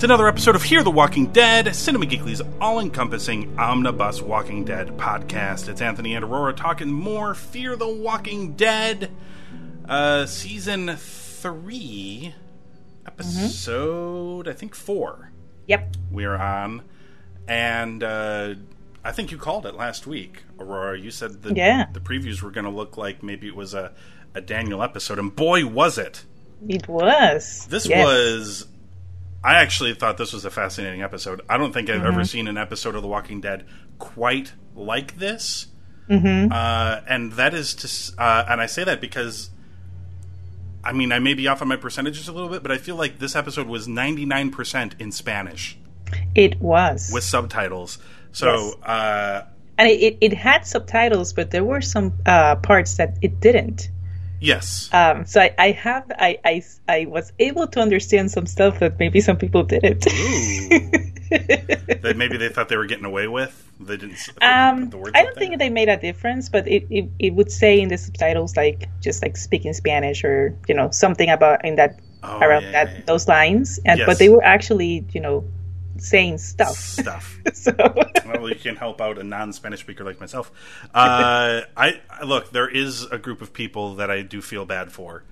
It's another episode of Hear the Walking Dead, Cinema Geekly's all encompassing omnibus Walking Dead podcast. It's Anthony and Aurora talking more Fear the Walking Dead, uh, season three, episode, I think four, Yep. we're on. And uh, I think you called it last week, Aurora. You said the, Yeah. the previews were going to look like maybe it was a, a Daniel episode, and boy, was it! It was. This Yes. was. I actually thought this was a fascinating episode. I don't think I've Mm-hmm. ever seen an episode of The Walking Dead quite like this. Mm-hmm. Uh, and that is to, uh, and I say that because. I mean, I may be off on my percentages a little bit, but I feel like this episode was 99% in Spanish It was. with subtitles. So, uh, and it, it, it had subtitles, but there were some uh, parts that it didn't. Yes. Um, so I, I have I, I I was able to understand some stuff that maybe some people didn't. that maybe they thought they were getting away with. They didn't. put um, the words I don't think they made a difference, but it, it, it would say in the subtitles like just like speaking Spanish or you know something about in that Oh, around yeah, that yeah. those lines, and Yes. but they were actually you know saying stuff. Stuff. so well, you can help out a non-Spanish speaker like myself. Uh, I I- look. There is a group of people that I do feel bad for,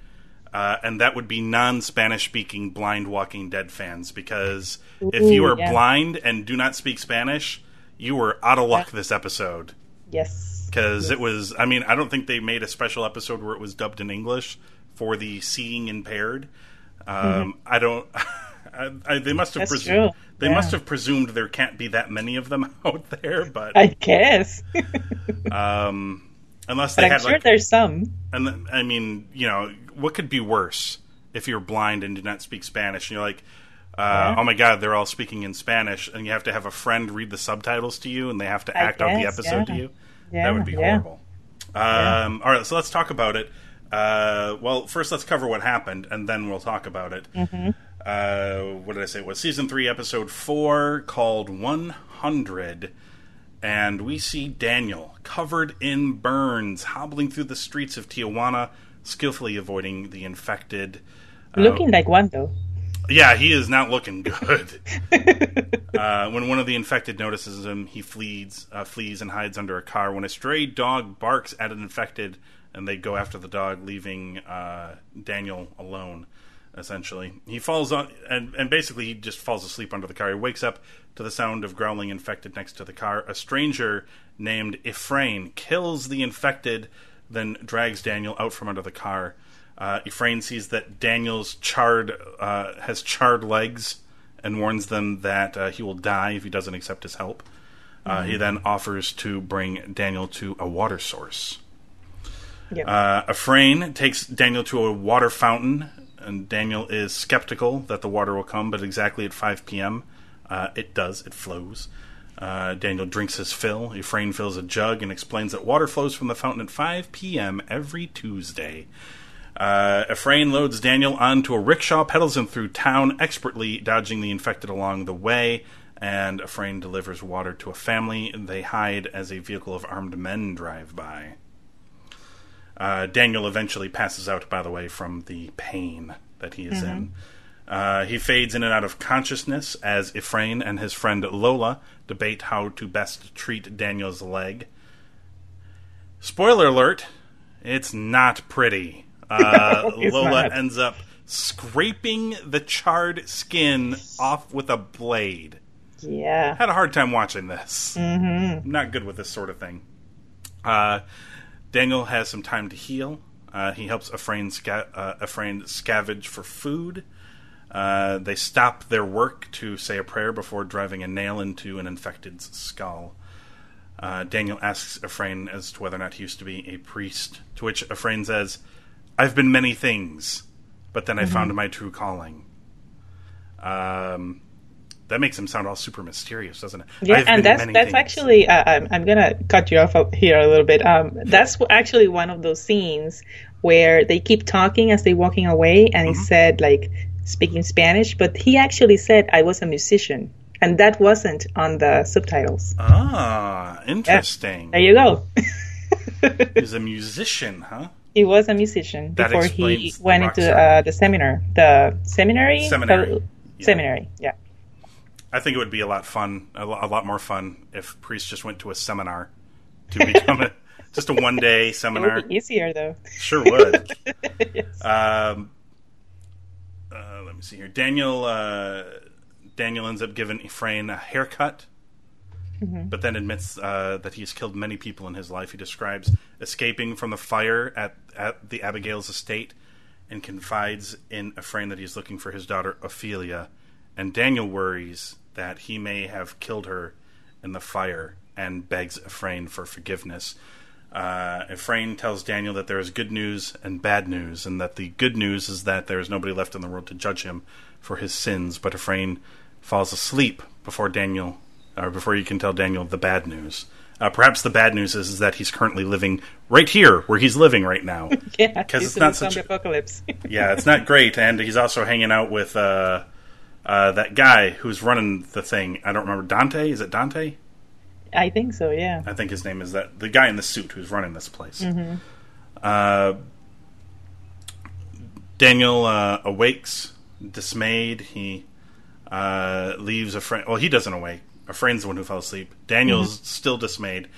uh, and that would be non-Spanish speaking blind Walking Dead fans. Because if you are yeah. blind and do not speak Spanish, you were out of luck this episode. yes, Because it was. I mean, I don't think they made a special episode where it was dubbed in English for the seeing impaired. Um, I don't. I, I, they must have. That's presumed. true. They Yeah. must have presumed there can't be that many of them out there, but I guess. um, unless they but I'm had sure like, there's some. and I mean, you know, what could be worse if you're blind and do not speak Spanish? And you're like, uh, oh my god, they're all speaking in Spanish, and you have to have a friend read the subtitles to you, and they have to act out the guess, episode to you. Yeah, that would be yeah. horrible. Um, All right, so let's talk about it. Uh, well, first let's cover what happened, and then we'll talk about it. Mm-hmm. Uh, what did I say? It was season three, episode four, called One Hundred, and we see Daniel covered in burns, hobbling through the streets of Tijuana, skillfully avoiding the infected. Looking like one though. Yeah, he is not looking good. uh, when one of the infected notices him, he flees, uh, flees and hides under a car. When a stray dog barks at an infected, and they go after the dog, leaving uh, Daniel alone. Essentially, he falls on, and, and basically he just falls asleep under the car. He wakes up to the sound of growling infected next to the car. A stranger named Ephraim kills the infected, then drags Daniel out from under the car. Uh, Ephraim sees that Daniel's charred uh, has charred legs and warns them that uh, he will die if he doesn't accept his help. Uh, He then offers to bring Daniel to a water source. Yeah. Uh, Ephraim takes Daniel to a water fountain, and Daniel is skeptical that the water will come, but exactly at 5 p.m., uh, it does. It flows. Uh, Daniel drinks his fill. Ephraim fills a jug and explains that water flows from the fountain at 5 p.m. every Tuesday. Uh, Ephraim loads Daniel onto a rickshaw, pedals him through town, expertly dodging the infected along the way, and Ephraim delivers water to a family. They hide as a vehicle of armed men drive by. Uh, Daniel eventually passes out, by the way, from the pain that he is in. Uh, he fades in and out of consciousness as Ephraim and his friend Lola debate how to best treat Daniel's leg. Spoiler alert, it's not pretty. Uh, It's Lola not. ends up scraping the charred skin off with a blade. yeah. Had a hard time watching this. Mm-hmm. Not good with this sort of thing. Uh, Daniel has some time to heal. Uh, he helps Ephraim, sca- uh, Ephraim scavenge for food. Uh, they stop their work to say a prayer before driving a nail into an infected's skull. Uh, Daniel asks Ephraim as to whether or not he used to be a priest, to which Ephraim says, I've been many things, but then I Mm-hmm. found my true calling. Um, that makes him sound all super mysterious, doesn't it? Yeah, and that's that's things. actually uh, I'm I'm gonna cut you off here a little bit. Um, that's actually one of those scenes where they keep talking as they're walking away, and he Mm-hmm. said like speaking Spanish, but he actually said I was a musician, and that wasn't on the subtitles. ah interesting. There you go. He's a musician, huh? he was a musician That before he went into uh, the seminar, the seminary, Seminary. Uh, Yeah. seminary. Yeah. I think it would be a lot fun, a lot, a lot more fun if priests just went to a seminar to become a just a one day It would seminar. be easier though. Sure would. yes. Um, uh, let me see here. Daniel uh, Daniel ends up giving Ephraim a haircut, but then admits uh, that he's killed many people in his life. He describes escaping from the fire at at the Abigail's estate, and confides in Ephraim that he's looking for his daughter Ophelia. And Daniel worries that he may have killed her in the fire, and begs Ephraim for forgiveness. Uh, Ephraim tells Daniel that there is good news and bad news, and that the good news is that there is nobody left in the world to judge him for his sins. But Ephraim falls asleep before Daniel, or before you can tell Daniel the bad news. Uh, perhaps the bad news is, is that he's currently living right here, where he's living right now. yeah. Because it's not such. apocalypse. Yeah, it's not great, and he's also hanging out with uh, uh, that guy who's running the thing. I don't remember Dante. Is it Dante? I think so. Yeah. I think his name is that the guy in the suit who's running this place. Uh, Daniel uh, awakes, dismayed. He uh, leaves a friend. Well, he doesn't awake. A friend's the one who fell asleep. Daniel's still dismayed.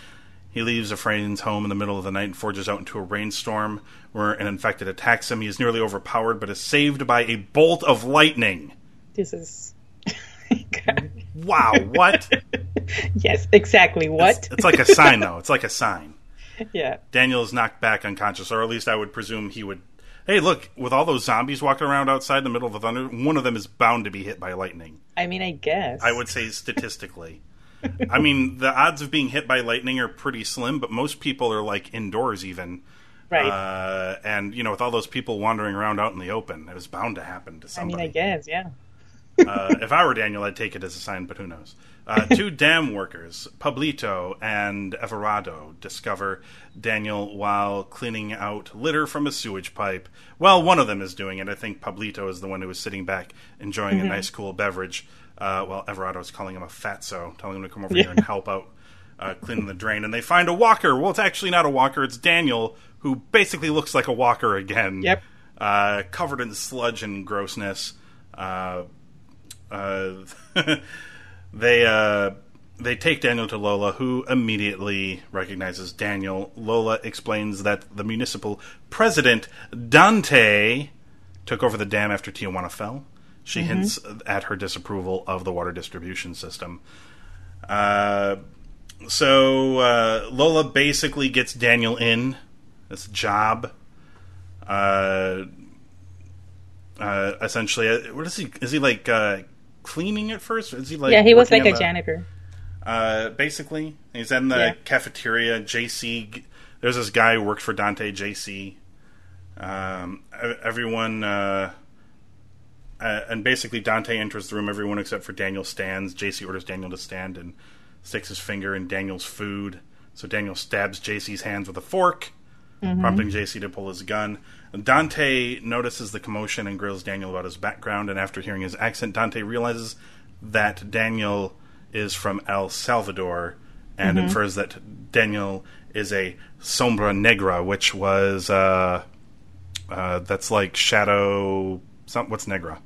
He leaves a friend's home in the middle of the night and forges out into a rainstorm where an infected attacks him. He is nearly overpowered, but is saved by a bolt of lightning. This is. Wow, what? yes, exactly. What? It's, it's like a sign, though. It's like a sign. yeah. Daniel is knocked back unconscious, or at least I would presume he would. Hey, look, with all those zombies walking around outside in the middle of the thunder, one of them is bound to be hit by lightning. I mean, I guess. I would say statistically. I mean, the odds of being hit by lightning are pretty slim, but most people are like indoors even. Right. Uh, and, you know, with all those people wandering around out in the open, it was bound to happen to somebody. I mean, I guess. Yeah. Uh, if I were Daniel, I'd take it as a sign, but who knows? Uh, two dam workers, Pablito and Everardo, discover Daniel while cleaning out litter from a sewage pipe. Well, one of them is doing it. I think Pablito is the one who was sitting back enjoying a nice, cool beverage, uh, while Everardo is calling him a fatso, telling him to come over here and help out uh, cleaning the drain. And they find a walker. Well, it's actually not a walker, it's Daniel, who basically looks like a walker again. Yep. Uh, covered in sludge and grossness. Uh, they uh, they take Daniel to Lola, who immediately recognizes Daniel. Lola explains that the municipal president Dante took over the dam after Tijuana fell. She hints at her disapproval of the water distribution system. Uh, so uh, Lola basically gets Daniel in this job. Uh, uh, essentially, uh, what is he? Is he like uh, cleaning at first? Is he like? yeah, he was like a the- janitor. Uh, basically, he's in the Yeah. cafeteria. JC, there's this guy who works for Dante. JC. Um, everyone, uh, uh, and basically Dante enters the room. Everyone except for Daniel stands. JC orders Daniel to stand and sticks his finger in Daniel's food. So Daniel stabs JC's hands with a fork, prompting JC to pull his gun. Dante notices the commotion and grills Daniel about his background. And after hearing his accent, Dante realizes that Daniel is from El Salvador and infers that Daniel is a sombra negra, which was uh, uh, that's like shadow. Some, what's negra?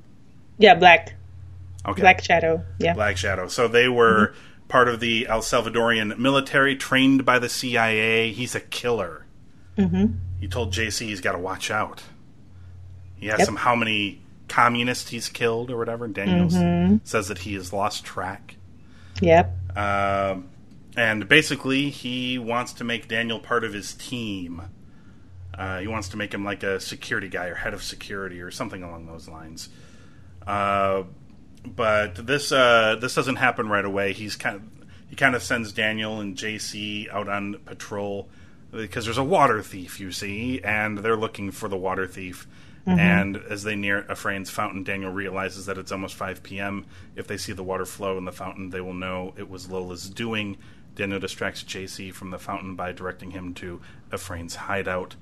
Yeah, black, Okay, black shadow. Yeah. Black Shadow. So they were part of the El Salvadorian military, trained by the CIA. He's a killer. Mm-hmm. He told JC he's got to watch out. He asks Yep. him how many communists he's killed or whatever. Daniel s- says that he has lost track. Yep. Um, and basically, he wants to make Daniel part of his team. Uh, he wants to make him like a security guy or head of security or something along those lines. Uh, but this uh, this doesn't happen right away. He's kind of, he kind of sends Daniel and JC out on patrol. Because there's a water thief, you see, and they're looking for the water thief. Mm-hmm. And as they near Ephraim's fountain, Daniel realizes that it's almost 5 p.m. If they see the water flow in the fountain, they will know it was Lola's doing. Daniel distracts JC from the fountain by directing him to Ephraim's hideout.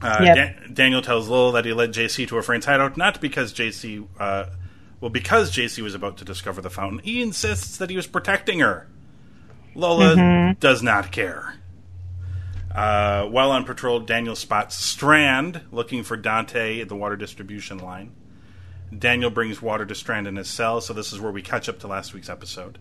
Uh, Yep. Dan- Daniel tells Lola that he led JC to Ephraim's hideout, not because JC, uh, well, because JC was about to discover the fountain. He insists that he was protecting her. Lola does not care. Uh, while on patrol, Daniel spots Strand looking for Dante at the water distribution line. Daniel brings water to Strand in his cell, so this is where we catch up to last week's episode.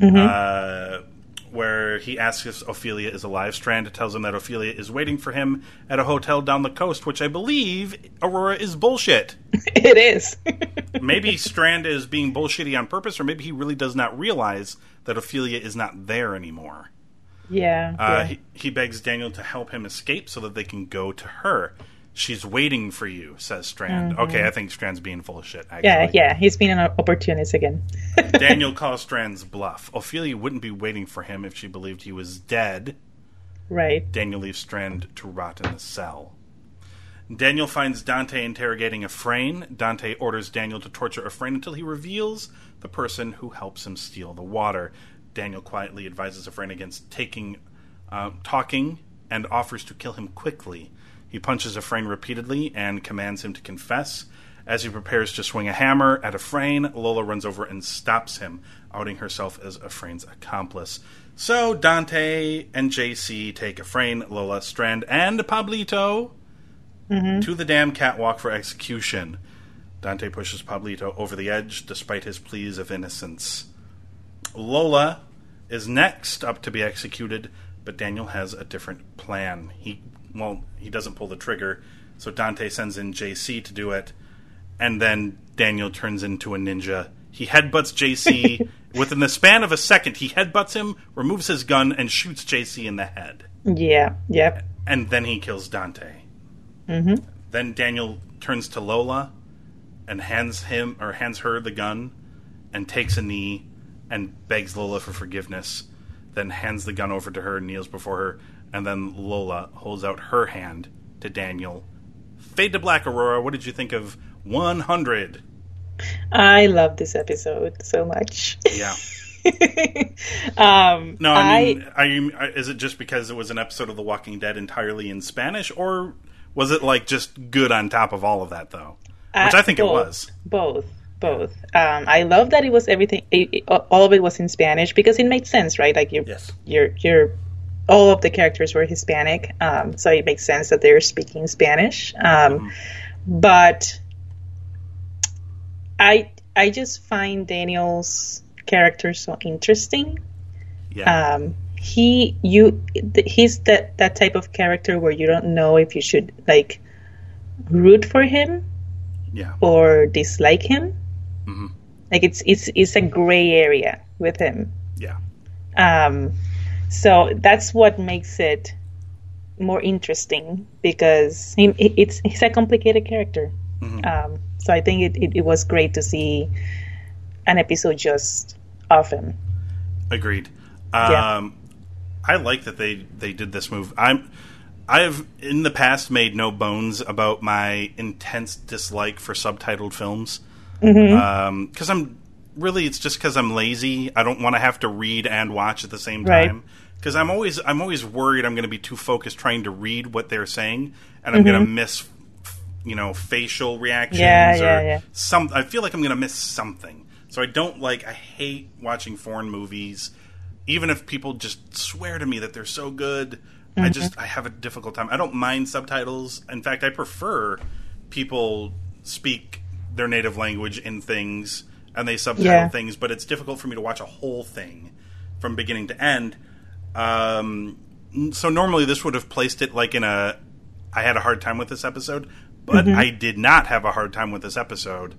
Uh, where he asks if Ophelia is alive. Strand tells him that Ophelia is waiting for him at a hotel down the coast, which I believe Aurora is bullshit. it is. Maybe Strand is being bullshitty on purpose, or maybe he really does not realize that Ophelia is not there anymore. Yeah. Uh, yeah. he, he begs Daniel to help him escape so that they can go to her. She's waiting for you, says Strand. Okay, I think Strand's being full of shit. Actually. Mm-hmm. yeah, yeah. He's been an opportunist again. Daniel calls Strand's bluff. Ophelia wouldn't be waiting for him if she believed he was dead. right. Daniel leaves Strand to rot in the cell. Daniel finds Dante interrogating Ephraim. Dante orders Daniel to torture Ephraim until he reveals the person who helps him steal the water. Daniel quietly advises Ephraim against taking, uh, talking, and offers to kill him quickly. He punches Ephraim repeatedly and commands him to confess. As he prepares to swing a hammer at Ephraim, Lola runs over and stops him, outing herself as Ephraim's accomplice. So Dante and JC take Ephraim, Lola, Strand, and Pablito to the dam catwalk for execution. Dante pushes Pablito over the edge despite his pleas of innocence. Lola is next up to be executed, but Daniel has a different plan. He well, he doesn't pull the trigger, so Dante sends in JC to do it, and then Daniel turns into a ninja. He headbutts JC within the span of a second. He headbutts him, removes his gun, and shoots JC in the head Yeah. Yep. and then he kills Dante. Mm-hmm. Then Daniel turns to Lola and hands him or hands her the gun and takes a knee and begs Lola for forgiveness. Then hands the gun over to her, kneels before her, and then Lola holds out her hand to Daniel. Fade to black, Aurora. What did you think of 100? I love this episode so much. Yeah. um, No, I mean, I, mean, is it just because it was an episode of The Walking Dead entirely in Spanish, or was it like just good on top of all of that, though? Which I think it was. Both, both. Um, I love that it was everything. It, it- all of it was in Spanish because it made sense, right? Like you, Yes. you're, you're. All of the characters were Hispanic, um, so it makes sense that they're speaking Spanish. Um, Mm-hmm. But I, I just find Daniel's character so interesting. Yeah. um, he you th- he's that that type of character where you don't know if you should like root for him yeah. or dislike him Mm-hmm. like it's it's it's a gray area with him Yeah. um, so that's what makes it more interesting because he, it's he's a complicated character Mm-hmm. um, so I think it, it, it was great to see an episode just of him Agreed. Yeah. Um, I like that they they did this move. I'm I've in the past made no bones about my intense dislike for subtitled films Mm-hmm. Um, because I'm really it's just because I'm lazy. I don't want to have to read and watch at the same Right. time because I'm always I'm always worried I'm going to be too focused trying to read what they're saying and I'm going to mm-hmm. miss you know facial reactions Yeah, or yeah, yeah. some I feel like I'm going to miss something. So I don't like I hate watching foreign movies even if people just swear to me that they're so good. Mm-hmm. I just I have a difficult time. I don't mind subtitles. In fact, I prefer people speak their native language in things and they subtitle Yeah. things, but it's difficult for me to watch a whole thing from beginning to end. Um, so normally this would have placed it like in a I had a hard time with this episode, but Mm-hmm. I did not have a hard time with this episode.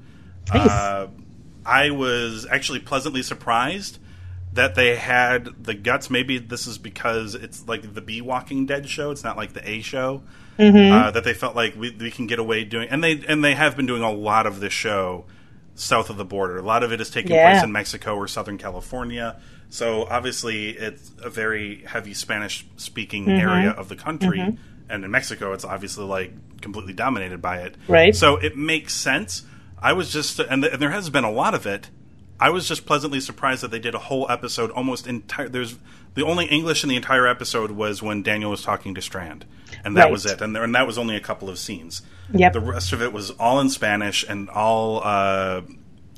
Nice. Uh, I was actually pleasantly surprised that they had the guts. Maybe this is because it's like the B Walking Dead show. It's not like the A show. Uh, that they felt like we, we can get away doing, and they and they have been doing a lot of this show south of the border. A lot of it is taking Yeah. place in Mexico or Southern California. So obviously, it's a very heavy Spanish speaking Mm-hmm. area of the country, and in Mexico, it's obviously like completely dominated by it. Right. So it makes sense. I was just, and, th- and there has been a lot of it. I was just pleasantly surprised that they did a whole episode almost entire. There's the only English in the entire episode was when Daniel was talking to Strand, and that Right. was it. And, there, and that was only a couple of scenes. Yep. The rest of it was all in Spanish and all uh,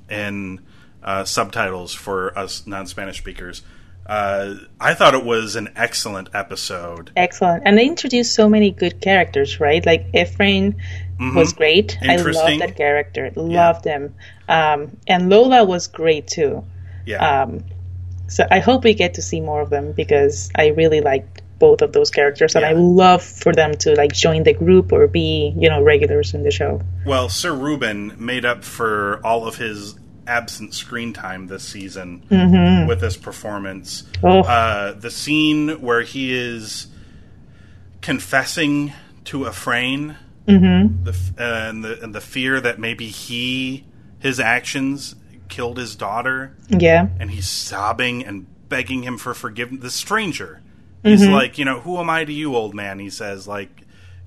in uh, subtitles for us non-Spanish speakers. Uh, I thought it was an excellent episode. Excellent. And they introduced so many good characters, right? Like Ephraim was great. I Mm-hmm. Loved that character. Loved him. Um, and Lola was great too. Yeah, Um, so I hope we get to see more of them because I really liked both of those characters and I love for them to like join the group or be, you know, regulars in the show. well, Sir Ruben made up for all of his absent screen time this season with this performance. Oh. Uh, the scene where he is confessing to Ephraim, the uh, and the and the fear that maybe he his actions killed his daughter, Yeah. and he's sobbing and begging him for forgiveness. The stranger, he's like, you know, who am I to you, old man? He says, like,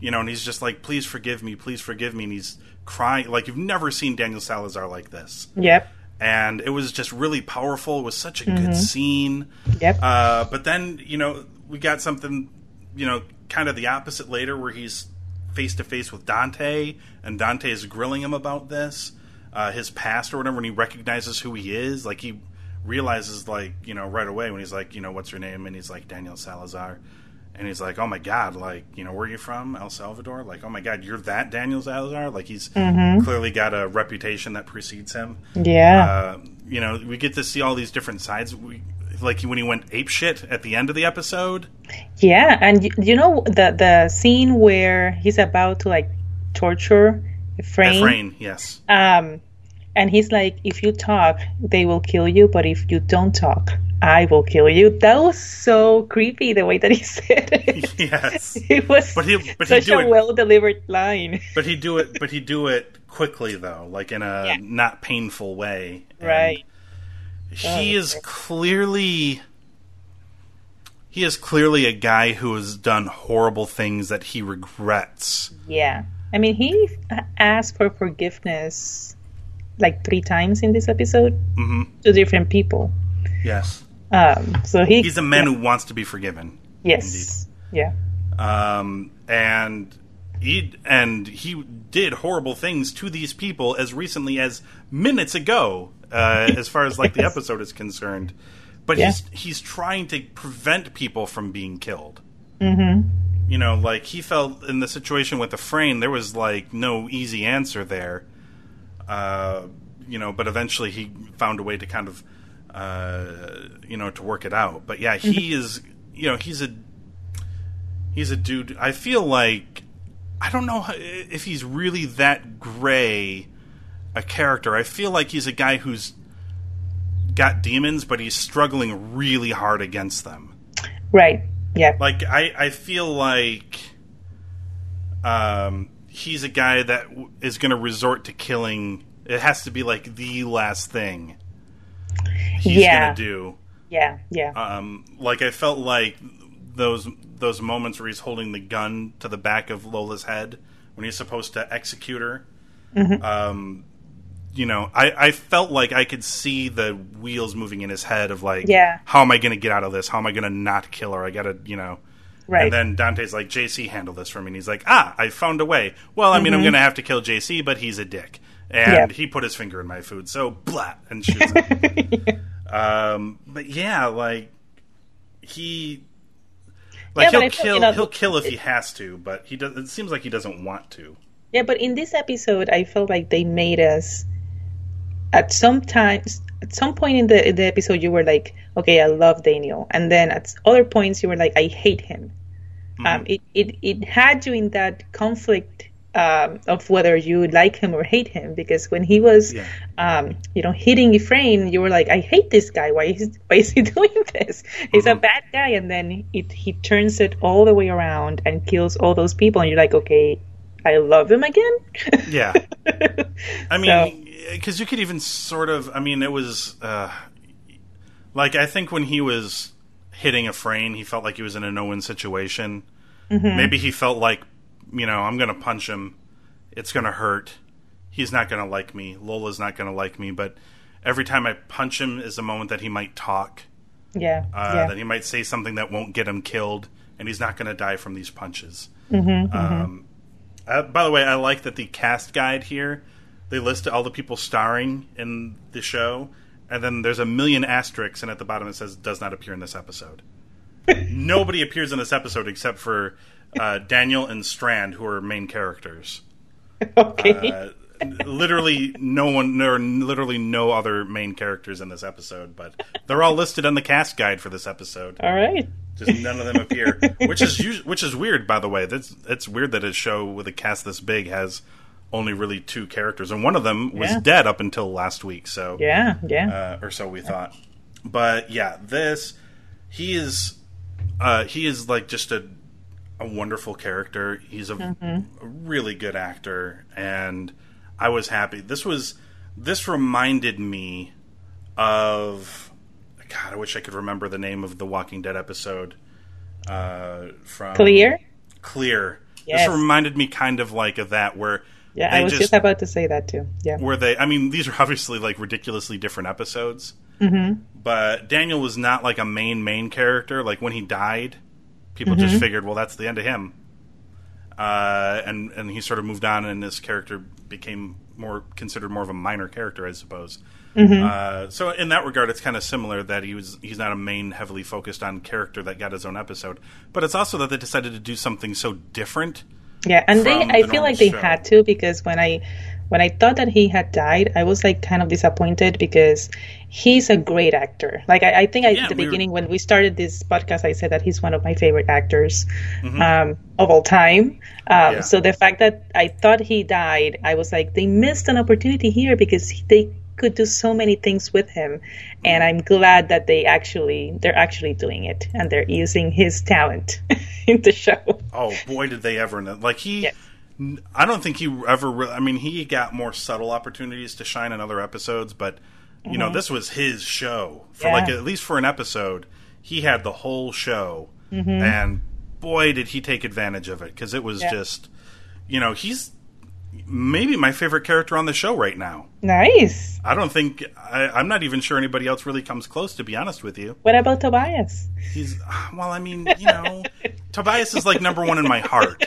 you know, and he's just like, please forgive me, please forgive me, and he's crying like you've never seen Daniel Salazar like this, Yep. and it was just really powerful. It was such a good scene. Yep. Uh, but then, you know, we got something, you know, kind of the opposite later where he's face to face with Dante, and Dante is grilling him about this, uh, his past or whatever, and he recognizes who he is. Like, he realizes, like, you know, right away when he's like, you know, what's your name? And he's like, Daniel Salazar. And he's like, oh my God, like, you know, where are you from? El Salvador? Like, oh my God, you're that Daniel Salazar? Like, he's clearly got a reputation that precedes him yeah. uh, you know, we get to see all these different sides. We, like when he went ape shit at the end of the episode. Yeah, and y- you know the the scene where he's about to like torture Ephraim, Ephraim, yes. um, and he's like, "If you talk, they will kill you, but if you don't talk, I will kill you." That was so creepy the way that he said it. yes. it was But he- but he'd such do a it- well delivered line. But he do it but he do it quickly though, like in a Yeah. not painful way. And right. He oh, is clearly he is clearly a guy who has done horrible things that he regrets. Yeah. I mean, he asked for forgiveness like three times in this episode hmm to different people. Yes. Um, so he He's a man who wants to be forgiven. yes, yeah. um, and he and he did horrible things to these people as recently as minutes ago, uh, as far as like the episode is concerned. But Yeah. he's he's trying to prevent people from being killed. Mm-hmm. You know, like he felt in the situation with Ephraim, there was like no easy answer there. Uh, you know, but eventually he found a way to kind of, uh, you know, to work it out. But yeah, he is, you know, he's a he's a dude. I feel like I don't know if he's really that gray a character. I feel like he's a guy who's got demons, but he's struggling really hard against them. Right. Yeah. Like I, I feel like um, he's a guy that is going to resort to killing. It has to be like the last thing he's Yeah. going to do. Yeah. Yeah. um, like I felt like those those moments where he's holding the gun to the back of Lola's head when he's supposed to execute her. Um, you know, I, I felt like I could see the wheels moving in his head of like, Yeah. how am I going to get out of this? How am I going to not kill her? I got to, you know. Right. And then Dante's like, JC, handle this for me. And he's like, ah, I found a way. Well, I mean, I'm going to have to kill JC, but he's a dick. And Mm-hmm. Yeah. he put his finger in my food. So, blah, and shoots him. um, but yeah, like, he. Like Yeah, he'll I feel, kill, you know, he'll kill if he has to, but he does. It seems like he doesn't want to. Yeah, but in this episode, I felt like they made us. At some times, at some point in the in the episode, you were like, "Okay, I love Daniel," and then at other points, you were like, "I hate him." Mm-hmm. Um, it, it it had you in that conflict um, of whether you like him or hate him, because when he was, Yeah. um, you know, hitting Ephraim, you were like, "I hate this guy. Why is why is he doing this? He's Mm-hmm. a bad guy." And then it he turns it all the way around and kills all those people, and you're like, "Okay." I love him again. Yeah. I So- mean, because you could even sort of. I mean, it was uh, Like I think when he was hitting Ephraim, he felt like he was in a no-win situation. Maybe he felt like, you know, I'm going to punch him. It's going to hurt. He's not going to like me. Lola's not going to like me. But every time I punch him is a moment that he might talk. Yeah. Uh, yeah. That he might say something that won't get him killed, and he's not going to die from these punches. Mm-hmm, um, uh, by the way, I like that the cast guide here they list all the people starring in the show, and then there's a million asterisks, and at the bottom it says does not appear in this episode. Nobody appears in this episode except for uh, Daniel and Strand, who are main characters. okay. Uh, literally no one there are literally no other main characters in this episode but they're all listed on the cast guide for this episode All right. just none of them appear which is which is weird by the way that's it's weird that a show with a cast this big has only really two characters and one of them was Yeah. dead up until last week so Yeah. Yeah. uh, or so we thought. But yeah, this he is uh, he is like just a a wonderful character. He's a, a really good actor, and I was happy. This was this reminded me of God. I wish I could remember the name of the Walking Dead episode uh, from Clear. Clear. Yes. This reminded me kind of like of that where Yeah, they I was just, about to say that too. Yeah. Were they i mean these are obviously like ridiculously different episodes. Mm-hmm. but daniel was not like a main main character. Like when he died people just figured well that's the end of him. Uh, and and he sort of moved on and this character became more considered more of a minor character i suppose. Uh, so in that regard it's kind of similar that he was he's not a main heavily focused on character that got his own episode. But it's also that they decided to do something so different Yeah, and they I feel like they show. had to because when I when I thought that he had died, I was like kind of disappointed because he's a great actor. Like I, I think I, Yeah, at the we were- beginning when we started this podcast, I said that he's one of my favorite actors Mm-hmm. um, of all time. Um, Yeah. So the fact that I thought he died, I was like, they missed an opportunity here because they could do so many things with him, and I'm glad that they actually they're actually doing it and they're using his talent in the show. Oh boy, did they ever! Like he, I don't think he ever. Re- I mean, he got more subtle opportunities to shine in other episodes, but you know, this was his show for Mm-hmm. Yeah. like at least for an episode. He had the whole show, Mm-hmm. and boy, did he take advantage of it because it was Yeah. just, you know, he's maybe my favorite character on the show right now. Nice. I don't think I, I'm not even sure anybody else really comes close. To be honest with you. What about Tobias? He's well. I mean, you know, Tobias is like number one in my heart,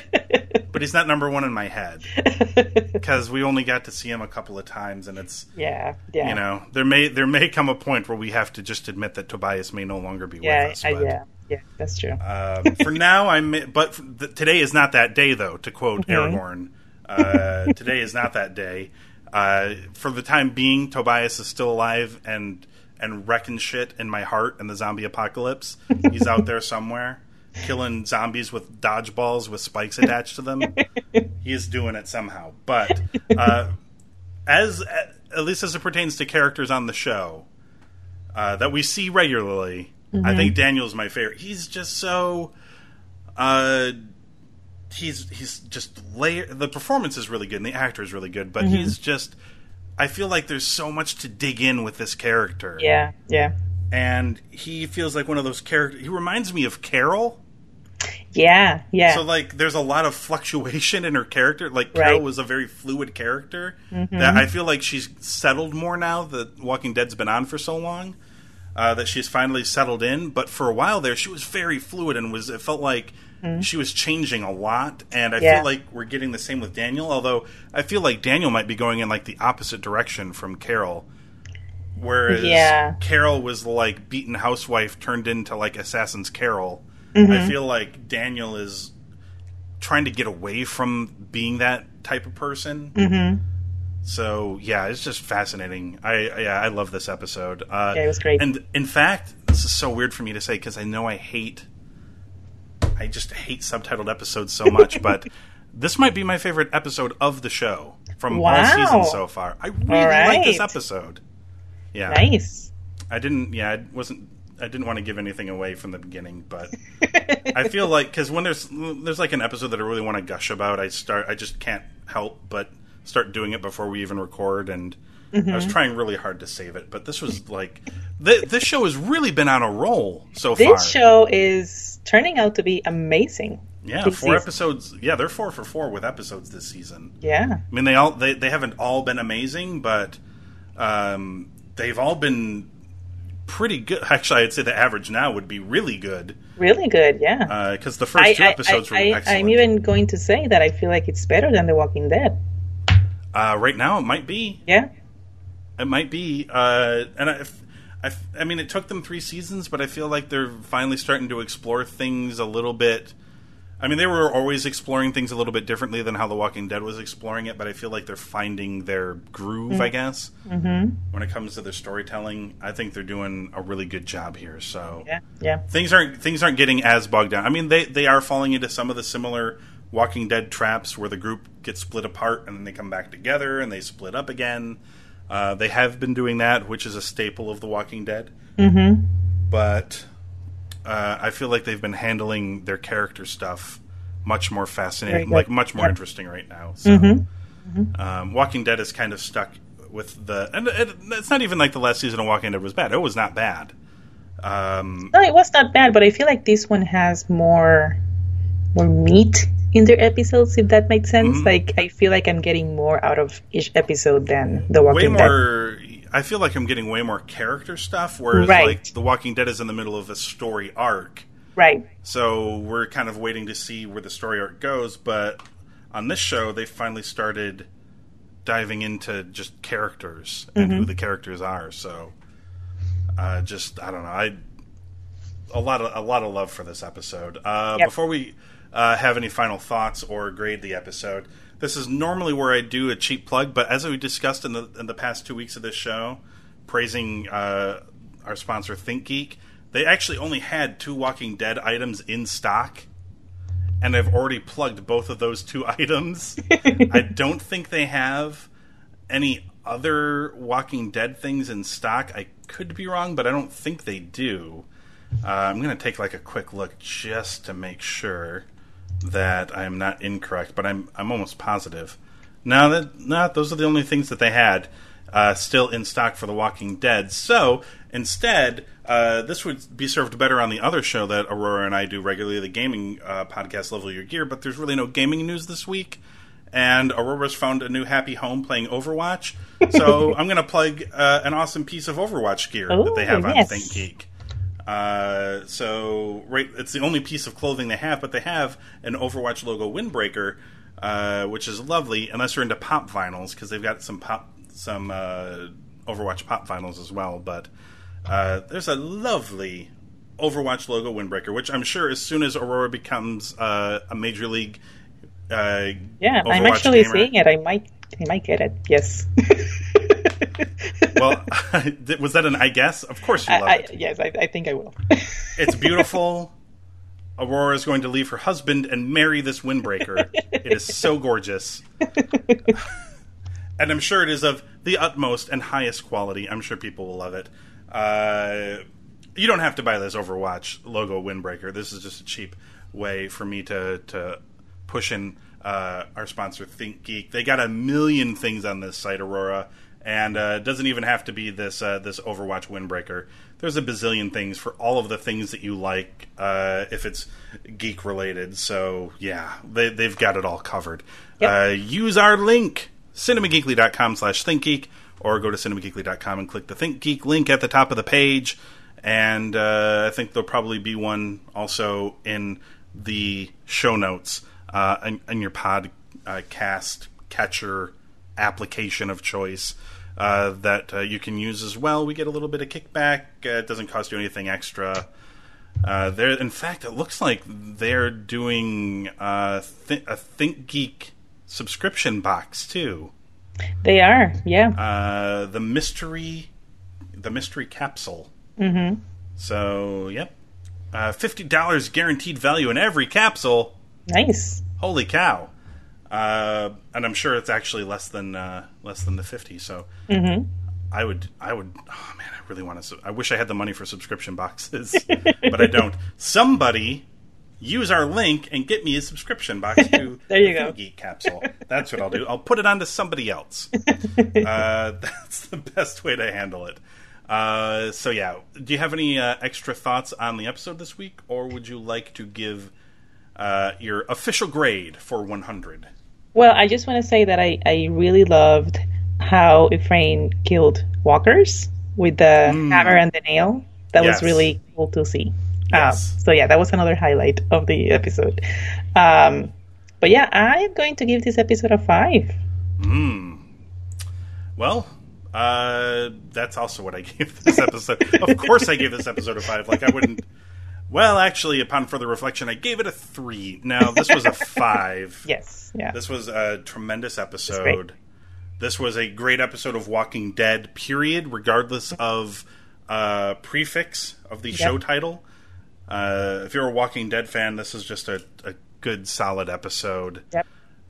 but he's not number one in my head because we only got to see him a couple of times, and it's Yeah, yeah, you know there may there may come a point where we have to just admit that Tobias may no longer be yeah, with us. I- But, yeah, yeah. That's true. um, for now, I'm. But th- today is not that day, though. To quote Aragorn, uh, today is not that day. Uh, for the time being, Tobias is still alive and and wrecking shit in my heart in the zombie apocalypse. He's out there somewhere killing zombies with dodgeballs with spikes attached to them. he is doing it somehow. But uh, as at least as it pertains to characters on the show uh, that we see regularly, I think Daniel's my favorite. He's just so. Uh, he's he's just layer. The performance is really good, and the actor is really good, but he's just. I feel like there's so much to dig in with this character, yeah, yeah, and he feels like one of those characters. He reminds me of Carol. yeah, yeah. So like, there's a lot of fluctuation in her character. Like Right. Carol was a very fluid character that I feel like she's settled more now that Walking Dead's been on for so long. Uh, that she's finally settled in, but for a while there, she was very fluid and was. It felt like she was changing a lot, and I Yeah. feel like we're getting the same with Daniel. Although I feel like Daniel might be going in like the opposite direction from Carol, whereas Yeah. Carol was like beaten housewife turned into like Assassin's Carol. I feel like Daniel is trying to get away from being that type of person. Mm-hmm. So yeah, it's just fascinating. I I- yeah, I love this episode. Uh, Yeah, it was great. And in fact, this is so weird for me to say because I know I hate. I just hate subtitled episodes so much, but this might be my favorite episode of the show from all Wow. seasons so far. I really All like this episode. Yeah, nice. I didn't. Yeah, I wasn't. I didn't want to give anything away from the beginning, but I feel like because when there's there's like an episode that I really want to gush about, I start. I just can't help but start doing it before we even record, and I was trying really hard to save it, but this was like th- this show has really been on a roll so This far. This show is turning out to be amazing. yeah, four season. episodes. Yeah, they're four for four with episodes this season. Yeah. I mean, they all they, they haven't all been amazing, but um, they've all been pretty good. Actually, I'd say the average now would be really good Really good, yeah. because the first two episodes were excellent. I'm even going to say that I feel like it's better than The Walking Dead. uh, right now, it might be. Yeah. It might be. Uh, and I, I, I mean, it took them three seasons, but I feel like they're finally starting to explore things a little bit. I mean, they were always exploring things a little bit differently than how The Walking Dead was exploring it, but I feel like they're finding their groove, I guess. Mm-hmm. When it comes to their storytelling, I think they're doing a really good job here. So Yeah. Yeah. things aren't things aren't getting as bogged down. I mean, they they are falling into some of the similar Walking Dead traps where the group gets split apart and then they come back together and they split up again. Uh, they have been doing that, which is a staple of The Walking Dead. Mm-hmm. But uh, I feel like they've been handling their character stuff much more fascinating, like much more interesting right now. So, Um, Walking Dead is kind of stuck with the, and it, it's not even like the last season of Walking Dead was bad. It was not bad. Um, No, it was not bad, but I feel like this one has more more meat in their episodes, if that makes sense. Mm-hmm. Like I feel like I'm getting more out of each episode than The Walking way Dead. more. I feel like I'm getting way more character stuff, whereas Right. like The Walking Dead is in the middle of a story arc, Right. so we're kind of waiting to see where the story arc goes. But on this show, they finally started diving into just characters and Mm-hmm. who the characters are. So, uh, just I don't know. I a lot of a lot of love for this episode. Uh, Yep. Before we uh, have any final thoughts or grade the episode, this is normally where I do a cheap plug. But as we discussed in the in the past two weeks of this show, praising uh, our sponsor ThinkGeek, they actually only had two Walking Dead items in stock. And I've already plugged both of those two items. I don't think they have any other Walking Dead things in stock. I could be wrong, but I don't think they do. Uh, I'm going to take like a quick look just to make sure that I am not incorrect, but I'm I'm almost positive. Now that no, those are the only things that they had uh, still in stock for The Walking Dead. So instead, uh, this would be served better on the other show that Aurora and I do regularly, the gaming uh, podcast, Level Your Gear. But there's really no gaming news this week, and Aurora's found a new happy home playing Overwatch. So I'm going to plug uh, an awesome piece of Overwatch gear that they have on yes. ThinkGeek. Uh, so right, it's the only piece of clothing they have, but they have an Overwatch logo windbreaker, uh, which is lovely. Unless you're into pop vinyls, because they've got some pop, some uh, Overwatch pop vinyls as well. But uh, there's a lovely Overwatch logo windbreaker, which I'm sure as soon as Aurora becomes uh, a major league, uh, Yeah, I'm actually gamer- seeing it. I might I might get it. Yes. Well, was that an I guess? Of course you love I, I, it. yes, I, I think I will. It's beautiful. Aurora is going to leave her husband and marry this windbreaker. it is so gorgeous. and I'm sure it is of the utmost and highest quality. I'm sure people will love it. Uh, you don't have to buy this Overwatch logo windbreaker. This is just a cheap way for me to, to push in uh, our sponsor, ThinkGeek. They got a million things on this site, Aurora, and uh, it doesn't even have to be this uh, this Overwatch windbreaker. There's a bazillion things for all of the things that you like, uh, if it's geek related. So yeah, they, they've got it all covered. Yep. Uh, use our link cinemageekly.com slash thinkgeek or go to cinemageekly.com and click the ThinkGeek link at the top of the page. And uh, I think there'll probably be one also in the show notes uh, in, in your podcast catcher application of choice uh, that uh, you can use as well. We get a little bit of kickback. Uh, it doesn't cost you anything extra. Uh, there, in fact, it looks like they're doing uh, th- a ThinkGeek subscription box too. They are, yeah. Uh, the mystery, the mystery capsule. Mm-hmm. So, yep, uh, fifty dollars guaranteed value in every capsule. Nice. Holy cow! Uh, and I'm sure it's actually less than uh, less than the fifty. So, I would, I would. Oh man, I really want to. I wish I had the money for subscription boxes, but I don't. Somebody use our link and get me a subscription box to There you go. Geek capsule. That's what I'll do. I'll put it on to somebody else. uh, that's the best way to handle it. Uh, so yeah, do you have any uh, extra thoughts on the episode this week, or would you like to give uh, your official grade for 100? Well, I just want to say that I, I really loved how Ephraim killed walkers with the hammer and the nail. That Yes. was really cool to see. Yes. Um, so yeah, that was another highlight of the episode. Um, but yeah, I am going to give this episode a five. Well, uh, that's also what I gave this episode. of course, I gave this episode a five. Like I wouldn't. Well, actually, upon further reflection, I gave it a three. Now this was a five. Yes, yeah, This was a tremendous episode. This was a great episode of Walking Dead. Period, regardless of uh, prefix of the show title. Uh, if you're a Walking Dead fan, this is just a, a good, solid episode. yep.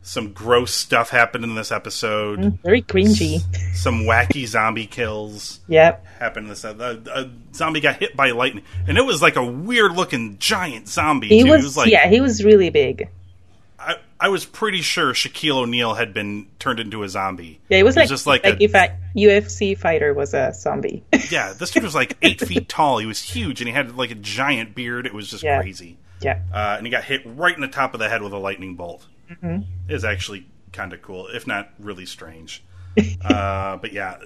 Some gross stuff happened in this episode. Mm, very cringy. Some wacky zombie kills Yep. happened in this. A, a zombie got hit by lightning, and it was like a weird looking giant zombie. He was, it was like yeah, he was really big. I, I was pretty sure Shaquille O'Neal had been turned into a zombie. Yeah, it was like, just like, like a, if a UFC fighter was a zombie. yeah. This dude was like eight feet tall. He was huge, and he had like a giant beard. It was just Yeah. crazy. yeah. Uh, and he got hit right in the top of the head with a lightning bolt. Mm-hmm. Was actually kind of cool, if not really strange. uh, but yeah,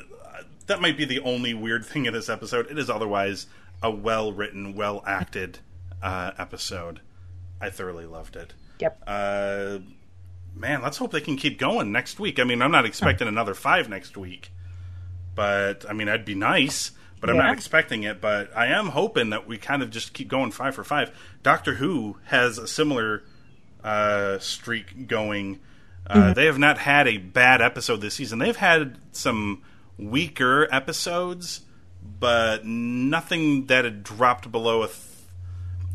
that might be the only weird thing in this episode. It is otherwise a well written, well acted uh, episode. I thoroughly loved it. Yep. Uh, man, let's hope they can keep going next week. I mean, I'm not expecting another five next week, but I mean, that'd be nice. But I'm not expecting it. But I am hoping that we kind of just keep going five for five. Doctor Who has a similar uh, streak going. Uh, They have not had a bad episode this season. They've had some weaker episodes, but nothing that had dropped below a. Th-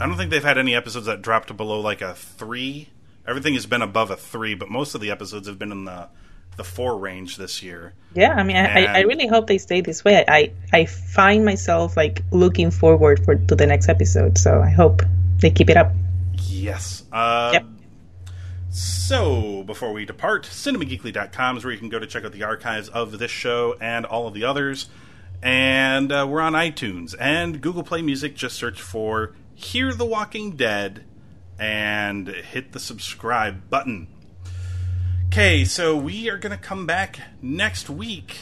I don't think they've had any episodes that dropped below like a three. Everything has been above a three, but most of the episodes have been in the the four range this year. Yeah, I mean, I, I, I really hope they stay this way. I, I find myself like looking forward for to the next episode, so I hope they keep it up. Yes. Uh, Yep. So, before we depart, cinemageekly.com is where you can go to check out the archives of this show and all of the others. And uh, we're on iTunes and Google Play Music. Just search for Hear the Walking Dead and hit the subscribe button. Okay, so we are going to come back next week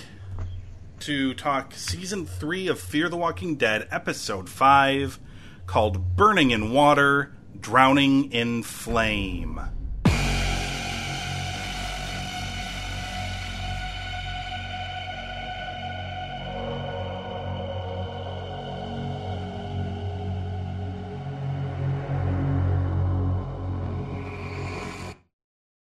to talk season three of Fear the Walking Dead, episode five, called Burning in Water, Drowning in Flame.